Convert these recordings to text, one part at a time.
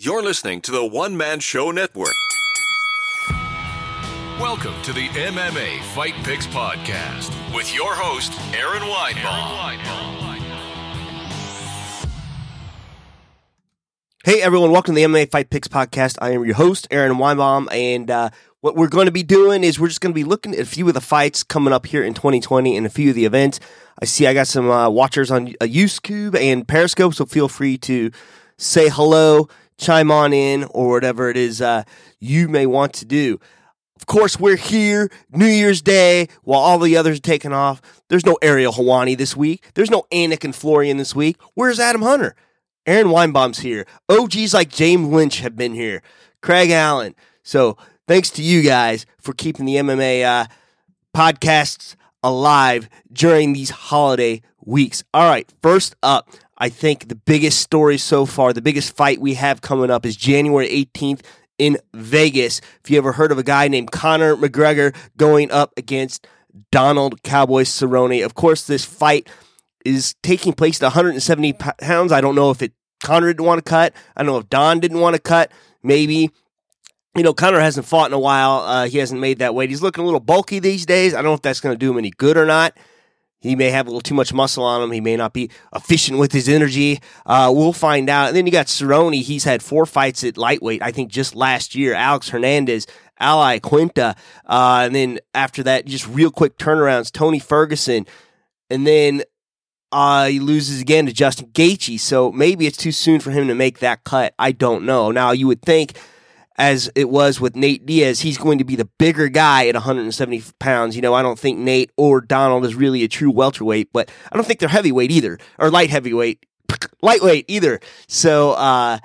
You're listening to the One Man Show Network. Welcome to the MMA Fight Picks Podcast with your host, Aaron Weinbaum. Hey everyone, welcome to the MMA Fight Picks Podcast. I am your host, Aaron Weinbaum, and uh, what we're going to be doing is we're just going to be looking at a few of the fights coming up here in 2020 and a few of the events. I see I got some uh, watchers on uh, YouTube and Periscope, so feel free to say hello, chime on in, or whatever it is uh, you may want to do. Of course, we're here New Year's Day while all the others are taking off. There's no Ariel Helwani this week. There's no Anik and Florian this week. Where's Adam Hunter? Aaron Weinbaum's here. OGs like James Lynch have been here. Craig Allen. So thanks to you guys for keeping the MMA uh, podcasts alive during these holiday weeks. All right, first up, I think the biggest story so far, the biggest fight we have coming up is January 18th in Vegas. If you ever heard of a guy named Conor McGregor going up against Donald Cowboy Cerrone, of course, this fight is taking place at 170 pounds. I don't know if it Conor didn't want to cut. I don't know if Don didn't want to cut. Maybe. You know, Conor hasn't fought in a while. Uh, he hasn't made that weight. He's looking a little bulky these days. I don't know if that's going to do him any good or not. He may have a little too much muscle on him. He may not be efficient with his energy. Uh, we'll find out. And then you got Cerrone. He's had four fights at lightweight, I think just last year. Alex Hernandez, Al Iaquinta. Uh, and then after that, just real quick turnarounds. Tony Ferguson. And then uh, he loses again to Justin Gaethje. So maybe it's too soon for him to make that cut. I don't know. Now, you would think as it was with Nate Diaz, he's going to be the bigger guy at 170 pounds. You know, I don't think Nate or Donald is really a true welterweight, but I don't think they're heavyweight either, or light heavyweight, lightweight either. So, uh,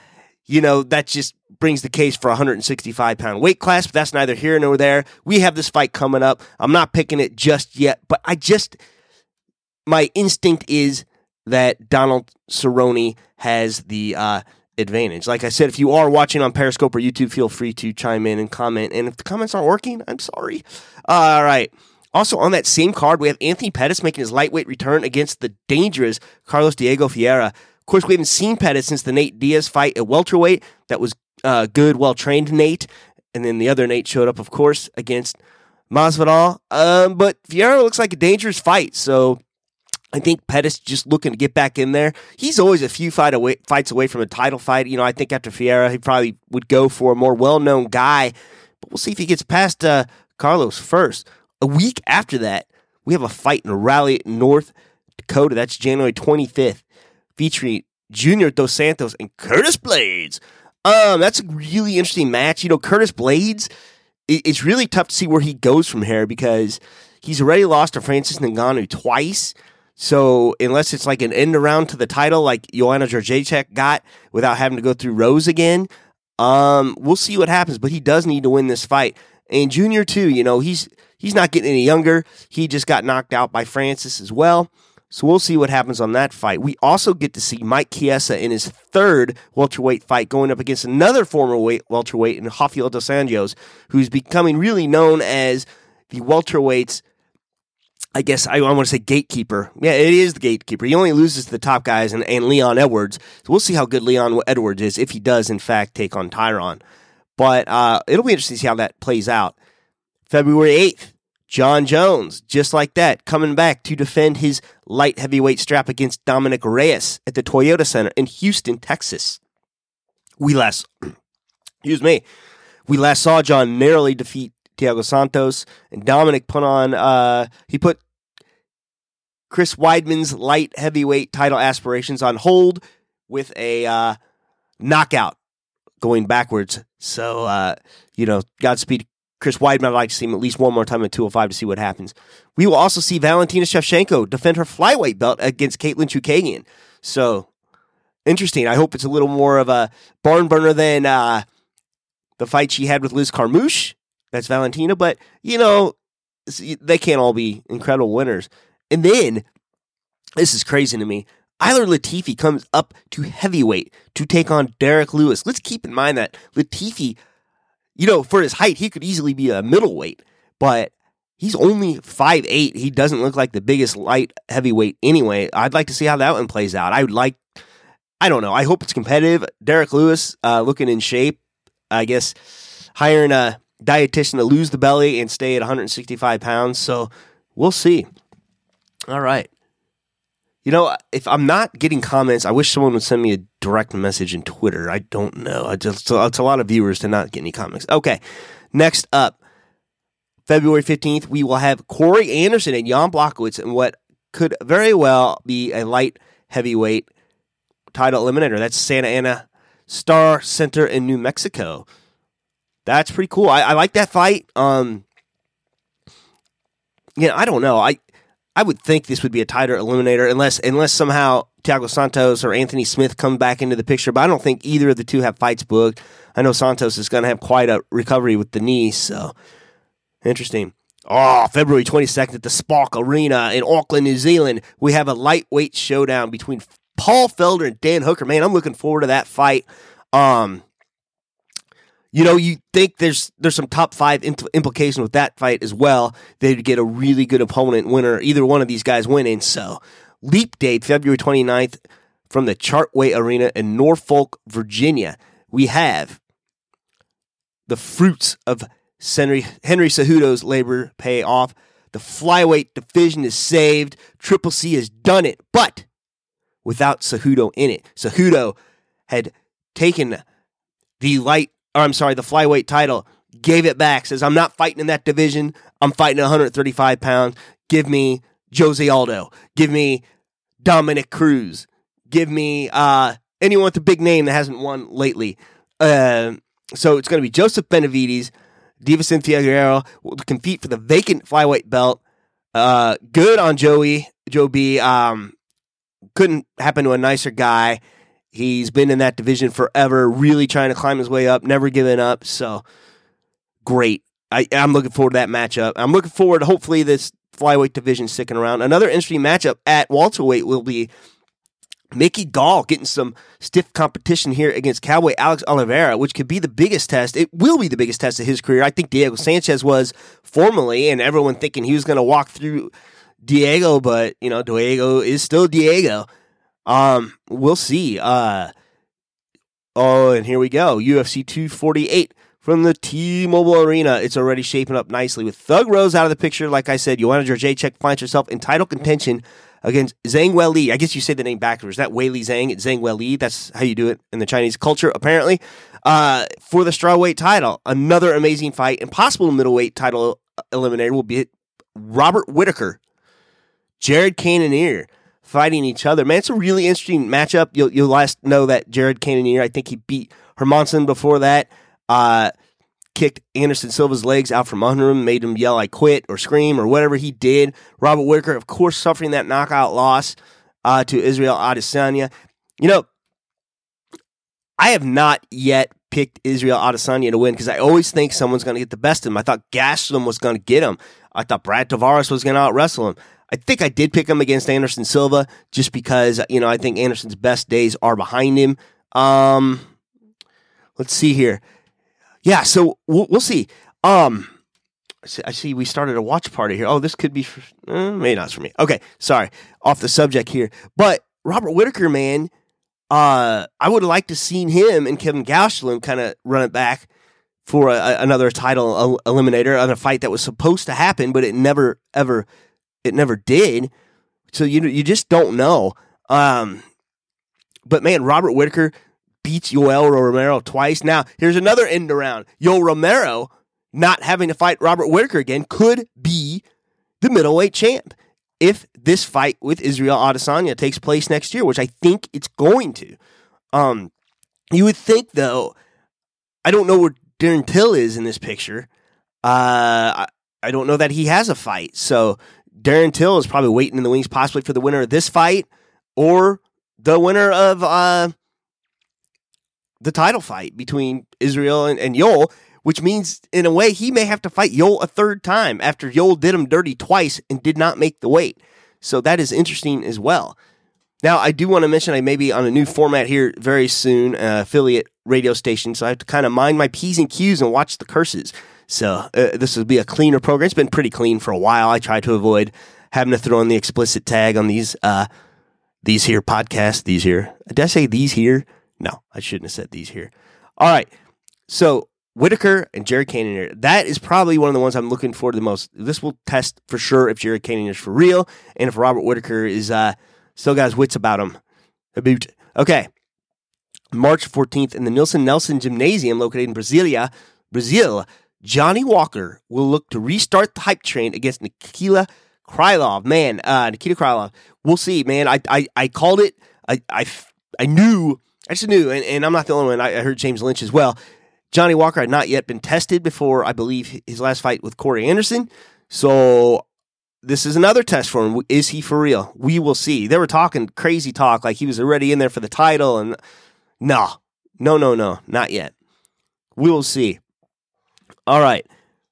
you know, that just brings the case for 165 pound weight class, but that's neither here nor there. We have this fight coming up. I'm not picking it just yet, but I just, my instinct is that Donald Cerrone has the, uh, advantage. Like I said, if you are watching on Periscope or YouTube, feel free to chime in and comment. And if the comments aren't working, I'm sorry. all right. Also on that same card, we have Anthony Pettis making his lightweight return against the dangerous Carlos Diego Ferreira. Of course, we haven't seen Pettis since the Nate Diaz fight at welterweight. That was uh, good, well trained Nate. And then the other Nate showed up, of course, against Masvidal. Um, but Ferreira looks like a dangerous fight. So I think Pettis just looking to get back in there. He's always a few fight away, fights away from a title fight. You know, I think after Ferreira, he probably would go for a more well known guy. But we'll see if he gets past uh, Carlos first. A week after that, we have a fight in Raleigh, North Dakota. That's January 25th, featuring Junior Dos Santos and Curtis Blaydes. Um, that's a really interesting match. You know, Curtis Blaydes, it's really tough to see where he goes from here because he's already lost to Francis Ngannou twice. So unless it's like an end around to the title, like Joanna Jędrzejczyk got without having to go through Rose again, um, we'll see what happens. But he does need to win this fight. And Junior too, you know, he's he's not getting any younger. He just got knocked out by Francis as well. So we'll see what happens on that fight. We also get to see Mike Chiesa in his third welterweight fight going up against another former weight welterweight in Rafael dos Anjos, who's becoming really known as the welterweight's I guess I, I, want to say gatekeeper. Yeah, it is the gatekeeper. He only loses to the top guys and, and Leon Edwards. So we'll see how good Leon Edwards is if he does, in fact, take on Tyron. But uh, it'll be interesting to see how that plays out. February 8th, Jon Jones, just like that, coming back to defend his light heavyweight strap against Dominic Reyes at the Toyota Center in Houston, Texas. We last, excuse me, we last saw Jon narrowly defeat Thiago Santos and Dominic put on. Uh, he put Chris Weidman's light heavyweight title aspirations on hold with a uh, knockout going backwards. So uh, you know, Godspeed. Chris Weidman, I'd like to see him at least one more time at 205 to see what happens. We will also see Valentina Shevchenko defend her flyweight belt against Katlyn Chookagian. So interesting. I hope it's a little more of a barn burner than uh, the fight she had with Liz Carmouche that's Valentina. But, you know, they can't all be incredible winners. And then, this is crazy to me. Ilir Latifi comes up to heavyweight to take on Derrick Lewis. Let's keep in mind that Latifi, you know, for his height, he could easily be a middleweight, but he's only five eight. He doesn't look like the biggest light heavyweight anyway. I'd like to see how that one plays out. I would like I don't know. I hope it's competitive. Derrick Lewis uh, looking in shape. I guess hiring a dietitian to lose the belly and stay at 165 pounds. So we'll see. All right. You know, if I'm not getting comments, I wish someone would send me a direct message in Twitter. I don't know. I just it's a lot of viewers to not get any comments. Okay. Next up, February 15th, we will have Corey Anderson and Jan Blachowicz in what could very well be a light heavyweight title eliminator. That's Santa Ana Star Center in New Mexico. That's pretty cool. I, I like that fight. Um, I don't know. I I would think this would be a tighter eliminator unless unless somehow Thiago Santos or Anthony Smith come back into the picture. But I don't think either of the two have fights booked. I know Santos is going to have quite a recovery with the knee, so interesting. Oh, February 22nd at the Spark Arena in Auckland, New Zealand, we have a lightweight showdown between Paul Felder and Dan Hooker. Man, I'm looking forward to that fight. Um, you know, you think there's there's some top five impl- implication with that fight as well. They'd get a really good opponent winner, either one of these guys winning. So, leap date February 29th from the Chartway Arena in Norfolk, Virginia. We have the fruits of Henry, Henry Cejudo's labor pay off. The flyweight division is saved. Triple C has done it, but without Cejudo in it. Cejudo had taken the light or I'm sorry, the flyweight title, gave it back, says, I'm not fighting in that division. I'm fighting 135 pounds. Give me Jose Aldo. Give me Dominick Cruz. Give me uh, anyone with a big name that hasn't won lately. Uh, so it's going to be Joseph Benavidez, Deiveson Figueiredo will compete for the vacant flyweight belt. Uh, good on Joey, Joe B. Um, couldn't happen to a nicer guy. He's been in that division forever, really trying to climb his way up, never giving up. So great. I, am looking forward to that matchup. I'm looking forward to hopefully this flyweight division sticking around. Another interesting matchup at welterweight will be Mickey Gall getting some stiff competition here against Cowboy Alex Oliveira, which could be the biggest test. It will be the biggest test of his career. I think Diego Sanchez was formally, and everyone thinking he was going to walk through Diego, but you know Diego is still Diego. Um, we'll see. Uh, oh, and here we go. UFC 248 from the T-Mobile Arena. It's already shaping up nicely with Thug Rose out of the picture. Like I said, Joanna Jędrzejczyk finds herself in title contention against Zhang Weili. I guess you say the name backwards. That Weili Zhang, it's Zhang Weili. That's how you do it in the Chinese culture, apparently. Uh, for the strawweight title, another amazing fight. Impossible middleweight title eliminator will be Robert Whitaker, Jared Cannonier fighting each other. Man, it's a really interesting matchup. You'll you'll last know that Jared Cannonier, I think he beat Hermansson before that. Uh, kicked Anderson Silva's legs out from under him, made him yell, I quit, or scream, or whatever he did. Robert Whitaker, of course, suffering that knockout loss uh, to Israel Adesanya. You know, I have not yet picked Israel Adesanya to win because I always think someone's going to get the best of him. I thought Gastelum was going to get him. I thought Brad Tavares was going to out wrestle him. I think I did pick him against Anderson Silva just because you know I think Anderson's best days are behind him. Um, let's see here. Yeah, so we'll, we'll see. Um, I see we started a watch party here. Oh, this could be for, uh, maybe not for me. Okay, sorry, off the subject here. But Robert Whitaker, man, uh, I would have liked to seen him and Kevin Gastelum kind of run it back for a, another title eliminator on a fight that was supposed to happen, but it never ever it never did. So you you just don't know. Um, but man, Robert Whitaker beats Yoel Romero twice. Now here's another end around. Yoel Romero not having to fight Robert Whitaker again could be the middleweight champ if this fight with Israel Adesanya takes place next year, which I think it's going to. Um, you would think though, I don't know where Darren Till is in this picture. Uh, I, I don't know that he has a fight. So Darren Till is probably waiting in the wings, possibly for the winner of this fight or the winner of uh, the title fight between Israel and, and Yoel, which means in a way he may have to fight Yoel a third time after Yoel did him dirty twice and did not make the weight. So that is interesting as well. Now, I do want to mention I may be on a new format here very soon, uh, affiliate radio station, so I have to kind of mind my P's and Q's and watch the curses. So uh, this will be a cleaner program. It's been pretty clean for a while. I try to avoid having to throw in the explicit tag on these uh, these here podcasts. these here. Did I say these here? No, I shouldn't have said these here. All right. So Whitaker and Jared Cannonier, that is probably one of the ones I'm looking for the most. This will test for sure if Jared Cannonier is for real and if Robert Whitaker is uh, still got his wits about him. Okay. March 14th in the Nilson Nelson Gymnasium located in Brasilia, Brazil, Johnny Walker will look to restart the hype train against Nikita Krylov. Man, uh, Nikita Krylov. We'll see, man. I, I, I called it. I, I, I knew. I just knew, and, and I'm not the only one. I, I heard James Lynch as well. Johnny Walker had not yet been tested before, I believe, his last fight with Corey Anderson. So this is another test for him. Is he for real? We will see. They were talking crazy talk like he was already in there for the title, and no, no, no, no, not yet. We will see. All right.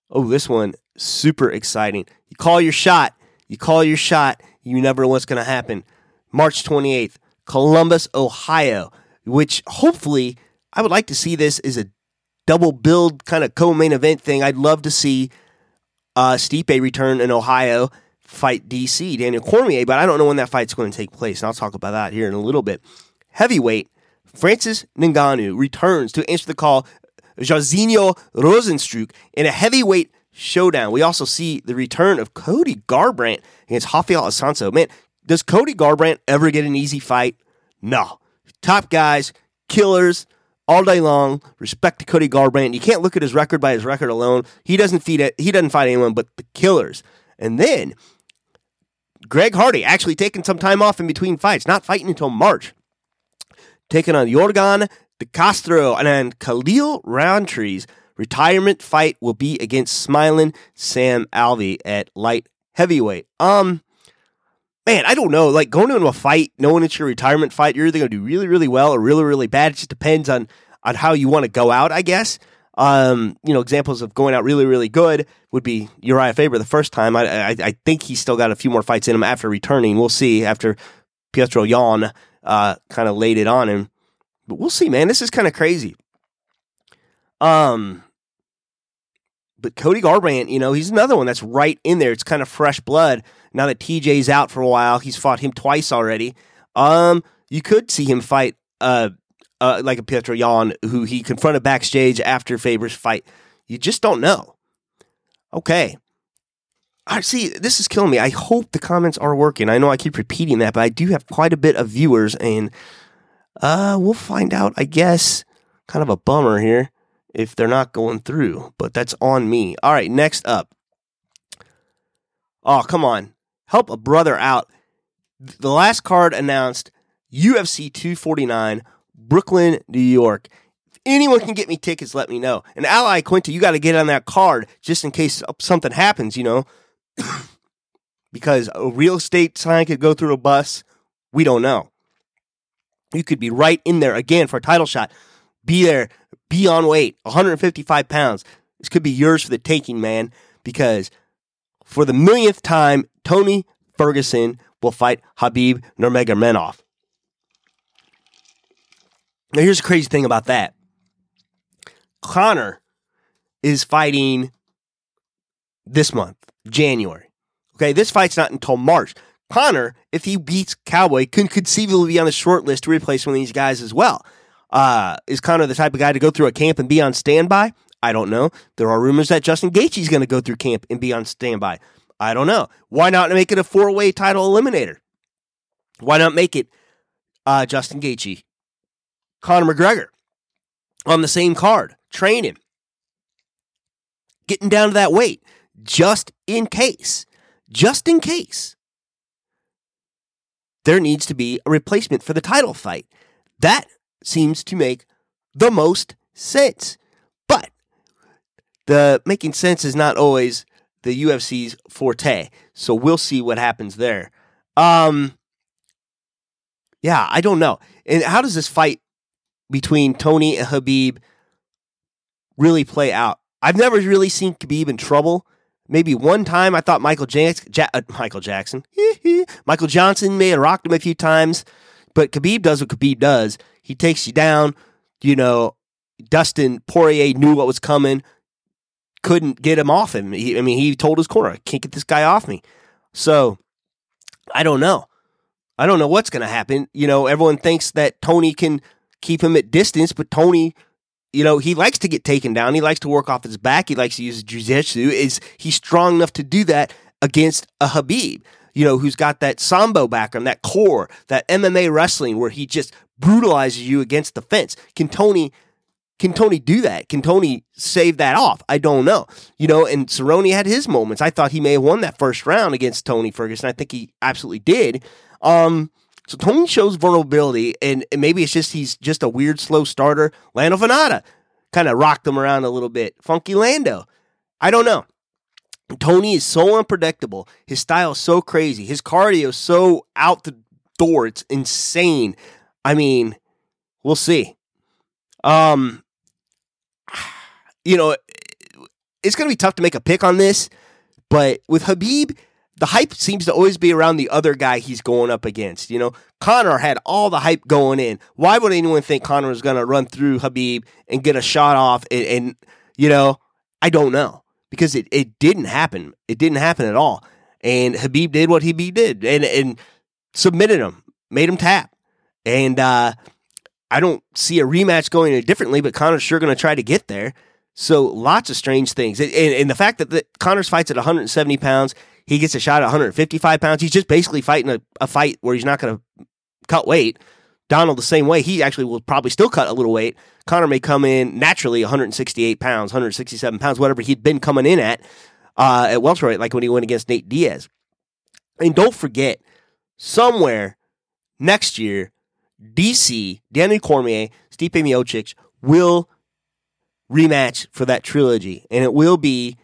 Oh, this one super exciting. You call your shot. You call your shot. You never know what's going to happen. March 28th, Columbus, Ohio, which hopefully I would like to see this as a double build kind of co-main event thing. I'd love to see uh, Stipe return in Ohio, fight DC Daniel Cormier, but I don't know when that fight's going to take place, and I'll talk about that here in a little bit. Heavyweight Francis Ngannou returns to answer the call. Jairzinho Rozenstruik in a heavyweight showdown. We also see the return of Cody Garbrandt against Raphael Assunção. Man, does Cody Garbrandt ever get an easy fight? No. Top guys, killers, all day long. Respect to Cody Garbrandt. You can't look at his record by his record alone. He doesn't feed it. He doesn't fight anyone but the killers. And then Greg Hardy actually taking some time off in between fights, not fighting until March. Taking on Yorgan De Castro and Khalil Rountree's retirement fight will be against smiling Sam Alvey at light heavyweight. Um, man, I don't know. Like going into a fight, knowing it's your retirement fight, you're either going to do really, really well or really, really bad. It just depends on on how you want to go out, I guess. Um, you know, examples of going out really, really good would be Urijah Faber the first time. I, I, I think he's still got a few more fights in him after returning. We'll see after Petr Yan uh, kind of laid it on him. But we'll see, man. This is kind of crazy. Um, but Cody Garbrandt, you know, he's another one that's right in there. It's kind of fresh blood. Now that TJ's out for a while, he's fought him twice already. Um, you could see him fight uh, uh like a Petr Yan, who he confronted backstage after Faber's fight. You just don't know. Okay. I see this is killing me. I hope the comments are working. I know I keep repeating that, but I do have quite a bit of viewers and uh we'll find out, I guess. Kind of a bummer here if they're not going through, but that's on me. All right, next up. Oh, come on. Help a brother out. The last card announced UFC 249, Brooklyn, New York. If anyone can get me tickets, let me know. And Al Iaquinta, you got to get on that card just in case something happens, you know. because a real estate sign could go through a bus. We don't know. You could be right in there again for a title shot. Be there be on weight, 155 pounds. This could be yours for the taking, man, because for the millionth time, Tony Ferguson will fight Habib Nurmagomedov. Now, here's the crazy thing about that. Conor is fighting this month, January. Okay, this fight's not until March. Conor, if he beats Cowboy, could conceivably be on the short list to replace one of these guys as well. Uh, is Conor the type of guy to go through a camp and be on standby? I don't know. There are rumors that Justin Gaethje's going to go through camp and be on standby. I don't know. Why not make it a four way title eliminator? Why not make it uh, Justin Gaethje, Conor McGregor on the same card? Train him, getting down to that weight just in case, just in case there needs to be a replacement for the title fight. That seems to make the most sense. But the making sense is not always the UFC's forte. So we'll see what happens there. Um yeah, I don't know. And how does this fight between Tony and Habib really play out? I've never really seen Khabib in trouble. Maybe one time I thought Michael Jackson, ja- uh, Michael Jackson, Michael Johnson may have rocked him a few times, but Khabib does what Khabib does. He takes you down. You know, Dustin Poirier knew what was coming, couldn't get him off him. He, I mean, he told his corner, I can't get this guy off me. So I don't know. I don't know what's going to happen. You know, everyone thinks that Tony can keep him at distance, but Tony, you know, he likes to get taken down. He likes to work off his back. He likes to use jiu-jitsu. Is he's strong enough to do that against a Habib? You know, who's got that sambo background, that core, that MMA wrestling where he just brutalizes you against the fence. Can Tony can Tony do that? Can Tony save that off? I don't know. You know, and Cerrone had his moments. I thought he may have won that first round against Tony Ferguson. I think he absolutely did. Um, so Tony shows vulnerability, and, maybe it's just he's just a weird slow starter. Lando Vannata kind of rocked him around a little bit. Funky Lando. I don't know. Tony is so unpredictable. His style is so crazy. His cardio is so out the door. It's insane. I mean, we'll see. Um, you know, it's going to be tough to make a pick on this, but with Khabib, the hype seems to always be around the other guy he's going up against. You know, Conor had all the hype going in. Why would anyone think Conor was going to run through Habib and get a shot off? And, and, you know, I don't know because it, it didn't happen. It didn't happen at all. And Habib did what he did and, and submitted him, made him tap. And uh, I don't see a rematch going differently, but Conor's sure going to try to get there. So lots of strange things, and, and the fact that the, Conor's fights at 170 pounds, he gets a shot at 155 pounds. He's just basically fighting a, a fight where he's not going to cut weight. Donald the same way. He actually will probably still cut a little weight. Conor may come in naturally 168 pounds, 167 pounds, whatever he'd been coming in at uh, at welterweight, like when he went against Nate Diaz. And don't forget, somewhere next year, DC, Danny Cormier, Stipe Miocic will rematch for that trilogy, and it will be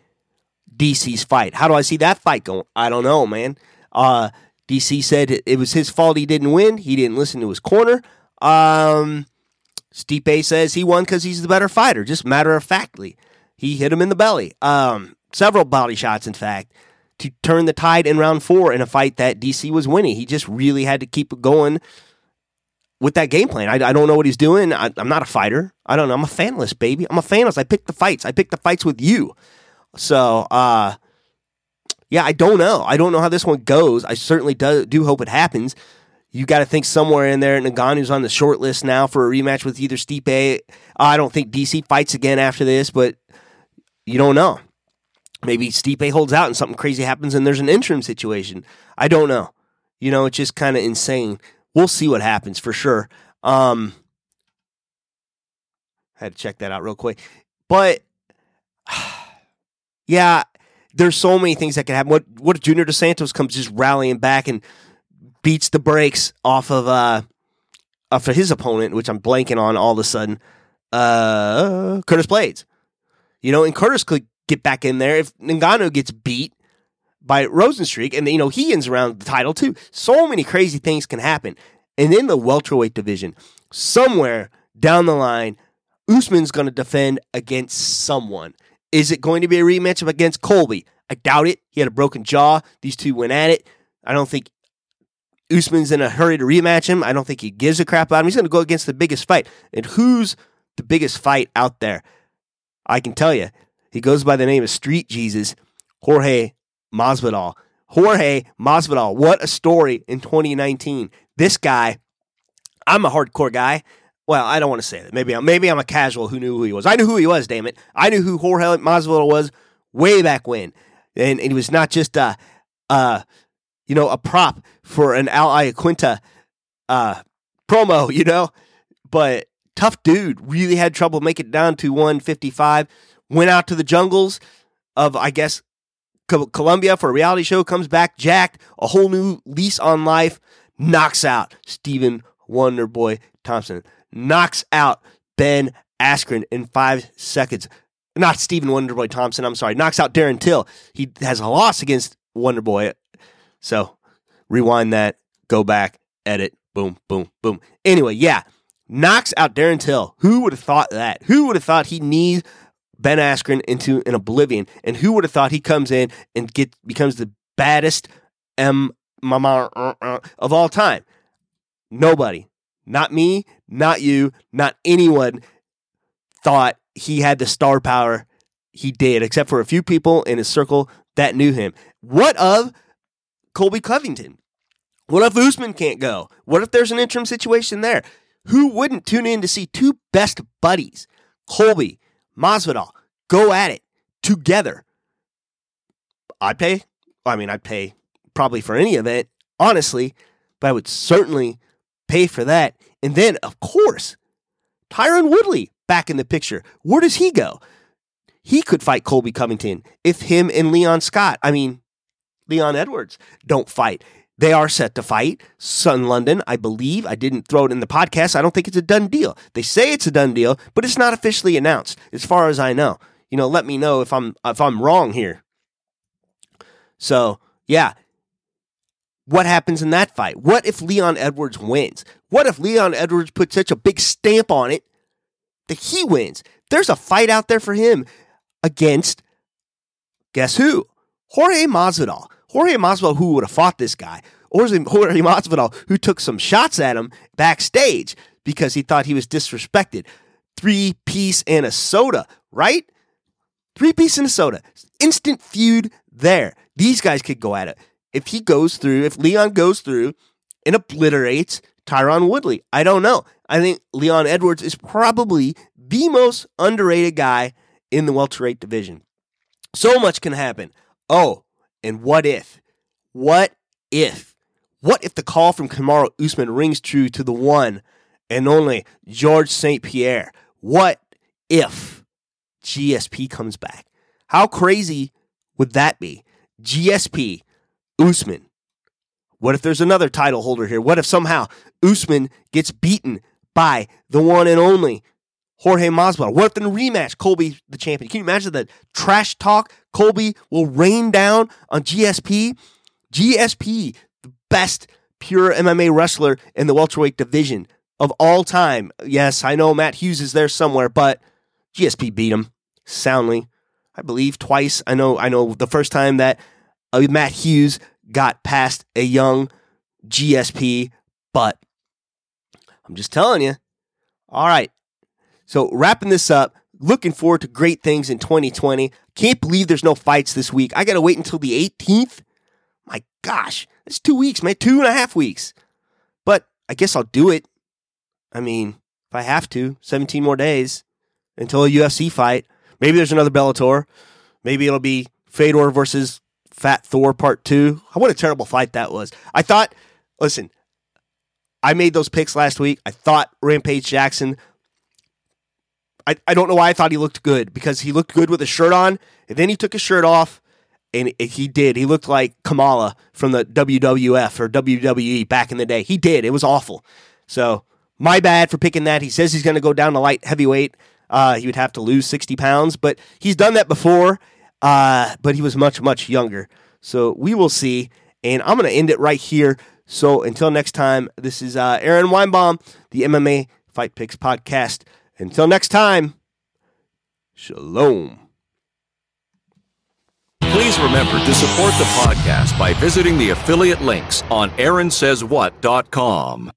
DC's fight. How do I see that fight going? I don't know, man. Uh, DC said it was his fault he didn't win. He didn't listen to his corner. Um, Stipe says he won because he's the better fighter, just matter of factly. He hit him in the belly. Um, several body shots, in fact, to turn the tide in round four in a fight that DC was winning. He just really had to keep going with that game plan. I, I don't know what he's doing. I, am not a fighter. I don't know. I'm a fanless, baby. I'm a fanless. I pick the fights. I pick the fights with you. So, uh, yeah, I don't know. I don't know how this one goes. I certainly do, do hope it happens. You got to think somewhere in there. Ngannou's on the short list now for a rematch with either Stipe. I don't think DC fights again after this, but you don't know. Maybe Stipe holds out and something crazy happens and there's an interim situation. I don't know. You know, it's just kind of insane we'll see what happens for sure. Um, I had to check that out real quick, but yeah, there's so many things that can happen. What what if Junior Dos Santos comes just rallying back and beats the brakes off of uh off of his opponent, which I'm blanking on all of a sudden, uh, Curtis Blaydes. You know, and Curtis could get back in there if Ngannou gets beat by Rozenstruik, and you know he ends around the title too. So many crazy things can happen, and in the welterweight division, somewhere down the line, Usman's going to defend against someone. Is it going to be a rematch against Colby? I doubt it. He had a broken jaw. These two went at it. I don't think Usman's in a hurry to rematch him. I don't think he gives a crap about him. He's going to go against the biggest fight. And who's the biggest fight out there? I can tell you. He goes by the name of Street Jesus, Jorge Masvidal. Jorge Masvidal, what a story in 2019. This guy, I'm a hardcore guy. Well, I don't want to say that. Maybe I'm maybe I'm a casual who knew who he was. I knew who he was. Damn it, I knew who Jorge Masvidal was way back when, and, he was not just a, you know, a prop for an Al Iaquinta uh, promo, you know, but tough dude. Really had trouble making it down to 155. Went out to the jungles of, I guess, Colombia for a reality show, comes back jacked, a whole new lease on life, knocks out Stephen Wonderboy Thompson, knocks out Ben Askren in five seconds. Not Stephen Wonderboy Thompson, I'm sorry, knocks out Darren Till. He has a loss against Wonderboy. So rewind that, go back, edit, boom, boom, boom. Anyway, yeah, knocks out Darren Till. Who would have thought that? Who would have thought he needs Ben Askren into an oblivion. And who would have thought he comes in and get becomes the baddest M mama of all time? Nobody, not me, not you, not anyone thought he had the star power he did, except for a few people in his circle that knew him. What of Colby Covington? What if Usman can't go? What if there's an interim situation there? Who wouldn't tune in to see two best buddies, Colby, Masvidal, go at it together? I'd pay. I mean, I'd pay probably for any event, honestly, but I would certainly pay for that. And then, of course, Tyron Woodley back in the picture. Where does he go? He could fight Colby Covington if him and Leon Scott, I mean, Leon Edwards, don't fight. They are set to fight. Sun London, I believe. I didn't throw it in the podcast. I don't think it's a done deal. They say it's a done deal, but it's not officially announced, as far as I know. You know, let me know if I'm if I'm wrong here. So yeah, what happens in that fight? What if Leon Edwards wins? What if Leon Edwards puts such a big stamp on it that he wins? There's a fight out there for him against guess who? Jorge Masvidal. Jorge Masvidal, who would have fought this guy, or Jorge Masvidal, who took some shots at him backstage because he thought he was disrespected. Three piece and a soda, right? Three piece and a soda. Instant feud there. These guys could go at it. If he goes through, if Leon goes through and obliterates Tyron Woodley, I don't know. I think Leon Edwards is probably the most underrated guy in the welterweight division. So much can happen. Oh, and what if? What if? What if the call from Kamaru Usman rings true to the one and only George St. Pierre? What if GSP comes back? How crazy would that be? GSP, Usman. What if there's another title holder here? What if somehow Usman gets beaten by the one and only Jorge Masvidal? What if in a rematch, Colby the champion? Can you imagine the trash talk Colby will rain down on GSP? GSP, the best pure MMA wrestler in the welterweight division of all time. Yes, I know Matt Hughes is there somewhere, but GSP beat him soundly. I believe twice. I know. I know the first time that uh, Matt Hughes got past a young GSP, but I'm just telling you. All right. So wrapping this up, looking forward to great things in 2020. Can't believe there's no fights this week. I got to wait until the 18th. My gosh, it's two weeks, man, two and a half weeks. But I guess I'll do it. I mean, if I have to, 17 more days until a UFC fight. Maybe there's another Bellator. Maybe it'll be Fedor versus Fat Thor Part 2. What a terrible fight that was. I thought, listen, I made those picks last week. I thought Rampage Jackson. I, I don't know why I thought he looked good because he looked good with a shirt on, and then he took his shirt off, and he did. He looked like Kamala from the WWF or WWE back in the day. He did. It was awful. So my bad for picking that. He says he's going to go down to light heavyweight. Uh, he would have to lose 60 pounds, but he's done that before, uh, but he was much, much younger. So we will see. And I'm going to end it right here. So until next time, this is uh, Aaron Weinbaum, the MMA Fight Picks podcast. Until next time, shalom. Please remember to support the podcast by visiting the affiliate links on AaronSaysWhat.com.